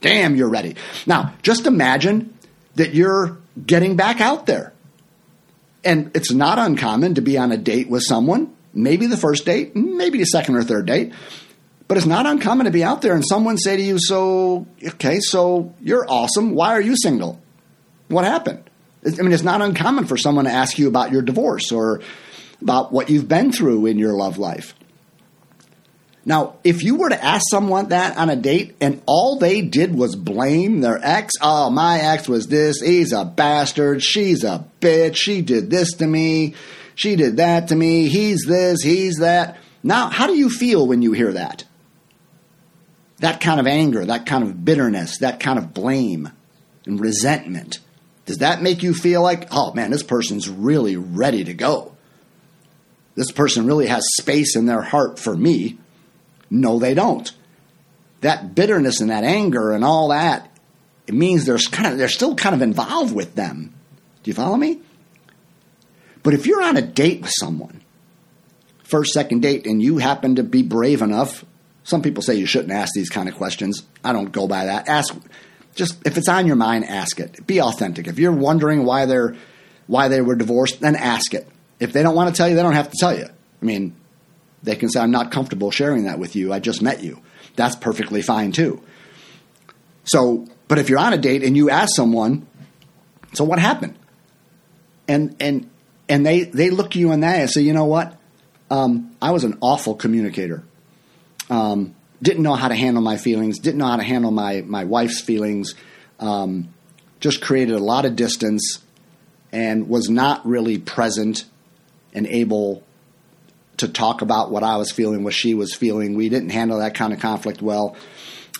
damn, you're ready. Now, just imagine that you're getting back out there. And it's not uncommon to be on a date with someone, maybe the first date, maybe the second or third date, but it's not uncommon to be out there and someone say to you, So, okay, so you're awesome. Why are you single? What happened? I mean, it's not uncommon for someone to ask you about your divorce or about what you've been through in your love life. Now, if you were to ask someone that on a date and all they did was blame their ex, oh, my ex was this, he's a bastard, she's a bitch, she did this to me, she did that to me, he's this, he's that. Now, how do you feel when you hear that? That kind of anger, that kind of bitterness, that kind of blame and resentment, does that make you feel like, oh man, this person's really ready to go? This person really has space in their heart for me. No, they don't. That bitterness and that anger and all that, it means there's kind of they're still kind of involved with them. Do you follow me? But if you're on a date with someone, first, second date, and you happen to be brave enough some people say you shouldn't ask these kind of questions. I don't go by that. Ask just if it's on your mind, ask it. Be authentic. If you're wondering why they're why they were divorced, then ask it. If they don't want to tell you, they don't have to tell you. I mean, they can say I'm not comfortable sharing that with you. I just met you. That's perfectly fine too. So, but if you're on a date and you ask someone, so what happened? And and and they they look you in the eye and say, you know what? Um, I was an awful communicator. Um, didn't know how to handle my feelings, didn't know how to handle my, my wife's feelings, um, just created a lot of distance and was not really present and able to talk about what I was feeling, what she was feeling. We didn't handle that kind of conflict well.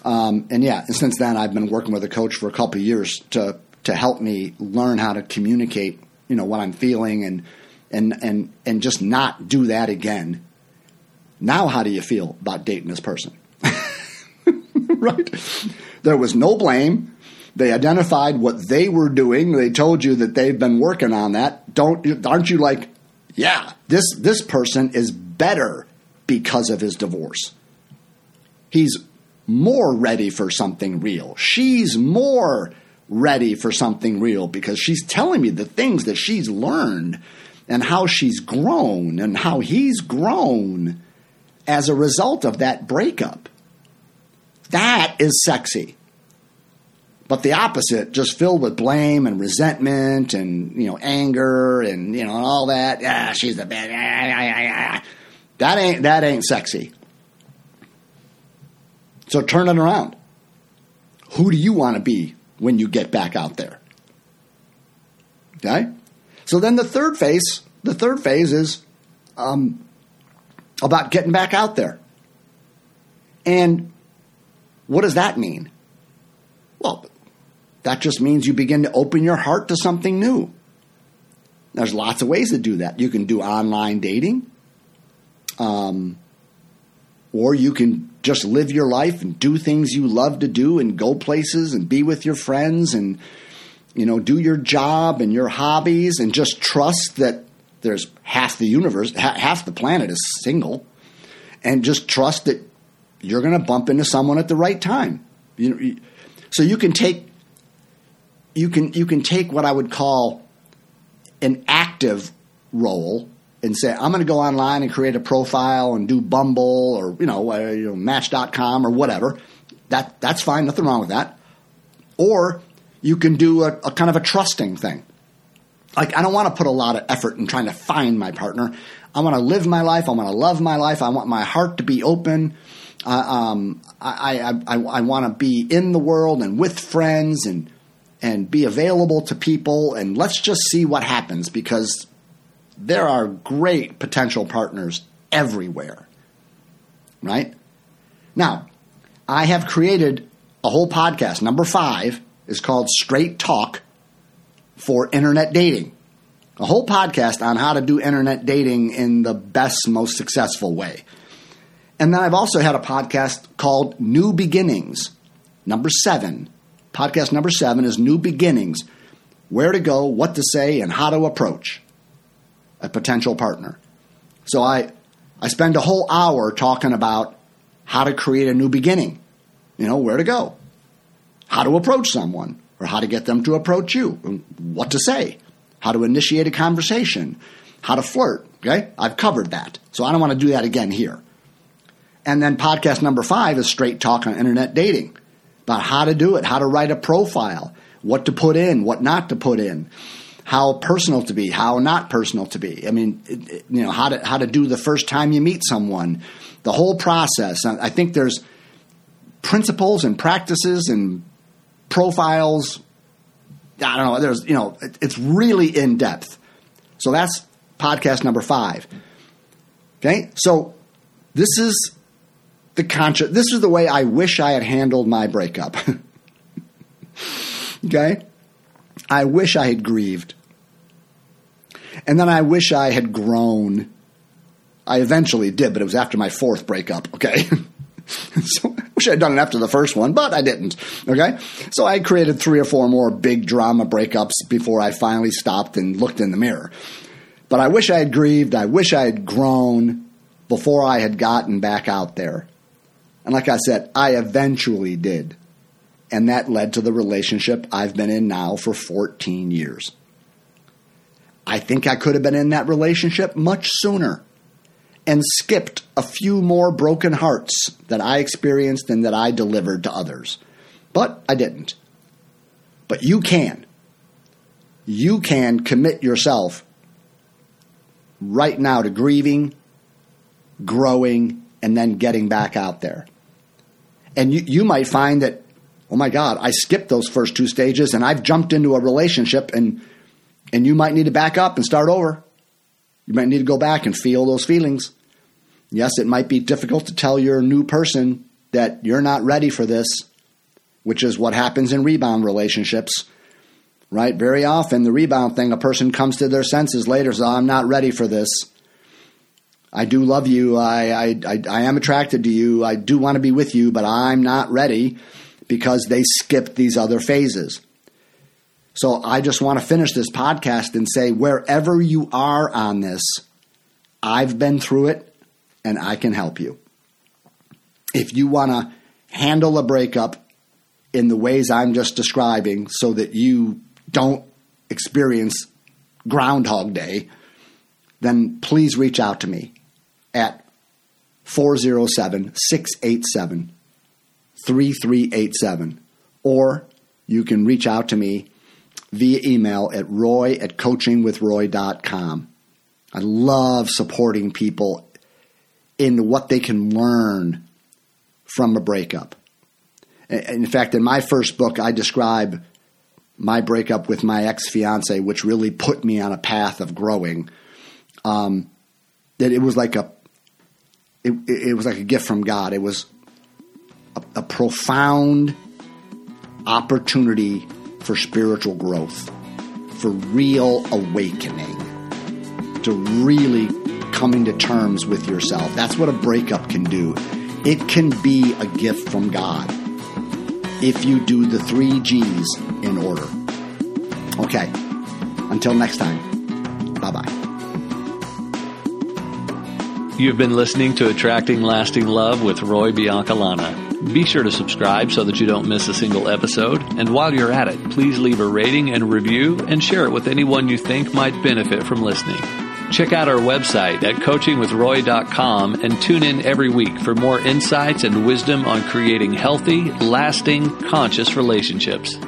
Um, and yeah, and since then I've been working with a coach for a couple years to to help me learn how to communicate you know what I'm feeling and and and and just not do that again. Now, how do you feel about dating this person? right? There was no blame. They identified what they were doing. They told you that they've been working on that. Don't aren't you like, yeah, this this person is better because of his divorce. He's more ready for something real. She's more ready for something real because she's telling me the things that she's learned and how she's grown and how he's grown as a result of that breakup. That is sexy. But the opposite, just filled with blame and resentment and you know anger and you know all that. Yeah, she's the bad. That ain't that ain't sexy. So turn it around. Who do you want to be when you get back out there? Okay. So then the third phase, the third phase is um, about getting back out there. And what does that mean? Well, that just means you begin to open your heart to something new. There's lots of ways to do that. You can do online dating, um, or you can just live your life and do things you love to do and go places and be with your friends and you know do your job and your hobbies and just trust that there's half the universe, half the planet is single, and just trust that you're going to bump into someone at the right time. You know, so you can take you can you can take what I would call an active role and say I'm going to go online and create a profile and do Bumble or you know, uh, you know Match.com or whatever. That that's fine, nothing wrong with that. Or you can do a, a kind of a trusting thing. Like I don't want to put a lot of effort in trying to find my partner. I want to live my life. I want to love my life. I want my heart to be open. Uh, um, I, I, I, I want to be in the world and with friends and and be available to people and let's just see what happens because there are great potential partners everywhere. Right? Now, I have created a whole podcast. Number five is called Straight Talk for Internet Dating. A whole podcast on how to do internet dating in the best, most successful way. And then I've also had a podcast called New Beginnings, number seven, Podcast number seven is New Beginnings Where to Go, What to Say, and How to Approach a Potential Partner. So I, I spend a whole hour talking about how to create a new beginning, you know, where to go, how to approach someone, or how to get them to approach you, what to say, how to initiate a conversation, how to flirt. Okay? I've covered that. So I don't want to do that again here. And then podcast number five is straight talk on internet dating about how to do it, how to write a profile, what to put in, what not to put in, how personal to be, how not personal to be. I mean, you know, how to how to do the first time you meet someone, the whole process. I think there's principles and practices and profiles. I don't know. There's you know, it, it's really in depth. So that's podcast number five. Okay, so this is the conscious. This is the way I wish I had handled my breakup. okay? I wish I had grieved. And then I wish I had grown. I eventually did, but it was after my fourth breakup, okay? so I wish I had done it after the first one, but I didn't. Okay? So I created three or four more big drama breakups before I finally stopped and looked in the mirror. But I wish I had grieved. I wish I had grown before I had gotten back out there. And like I said, I eventually did. And that led to the relationship I've been in now for 14 years. I think I could have been in that relationship much sooner and skipped a few more broken hearts that I experienced and that I delivered to others. But I didn't. But you can. You can commit yourself right now to grieving, growing, and then getting back out there. And you, you might find that, oh my God, I skipped those first two stages and I've jumped into a relationship and and you might need to back up and start over. You might need to go back and feel those feelings. Yes, it might be difficult to tell your new person that you're not ready for this, which is what happens in rebound relationships. right? Very often, the rebound thing, a person comes to their senses later, so I'm not ready for this. I do love you. I, I, I, I am attracted to you. I do want to be with you, but I'm not ready because they skipped these other phases. So I just want to finish this podcast and say wherever you are on this, I've been through it and I can help you. If you want to handle a breakup in the ways I'm just describing so that you don't experience Groundhog Day, then please reach out to me at 407 687 3387. Or you can reach out to me via email at roy at coachingwithroy.com. I love supporting people in what they can learn from a breakup. In fact, in my first book, I describe my breakup with my ex fiance, which really put me on a path of growing. Um, that it was like a it, it was like a gift from God. It was a, a profound opportunity for spiritual growth, for real awakening, to really coming to terms with yourself. That's what a breakup can do. It can be a gift from God if you do the three G's in order. Okay, until next time, bye bye. You've been listening to Attracting Lasting Love with Roy Biancalana. Be sure to subscribe so that you don't miss a single episode. And while you're at it, please leave a rating and review and share it with anyone you think might benefit from listening. Check out our website at coachingwithroy.com and tune in every week for more insights and wisdom on creating healthy, lasting, conscious relationships.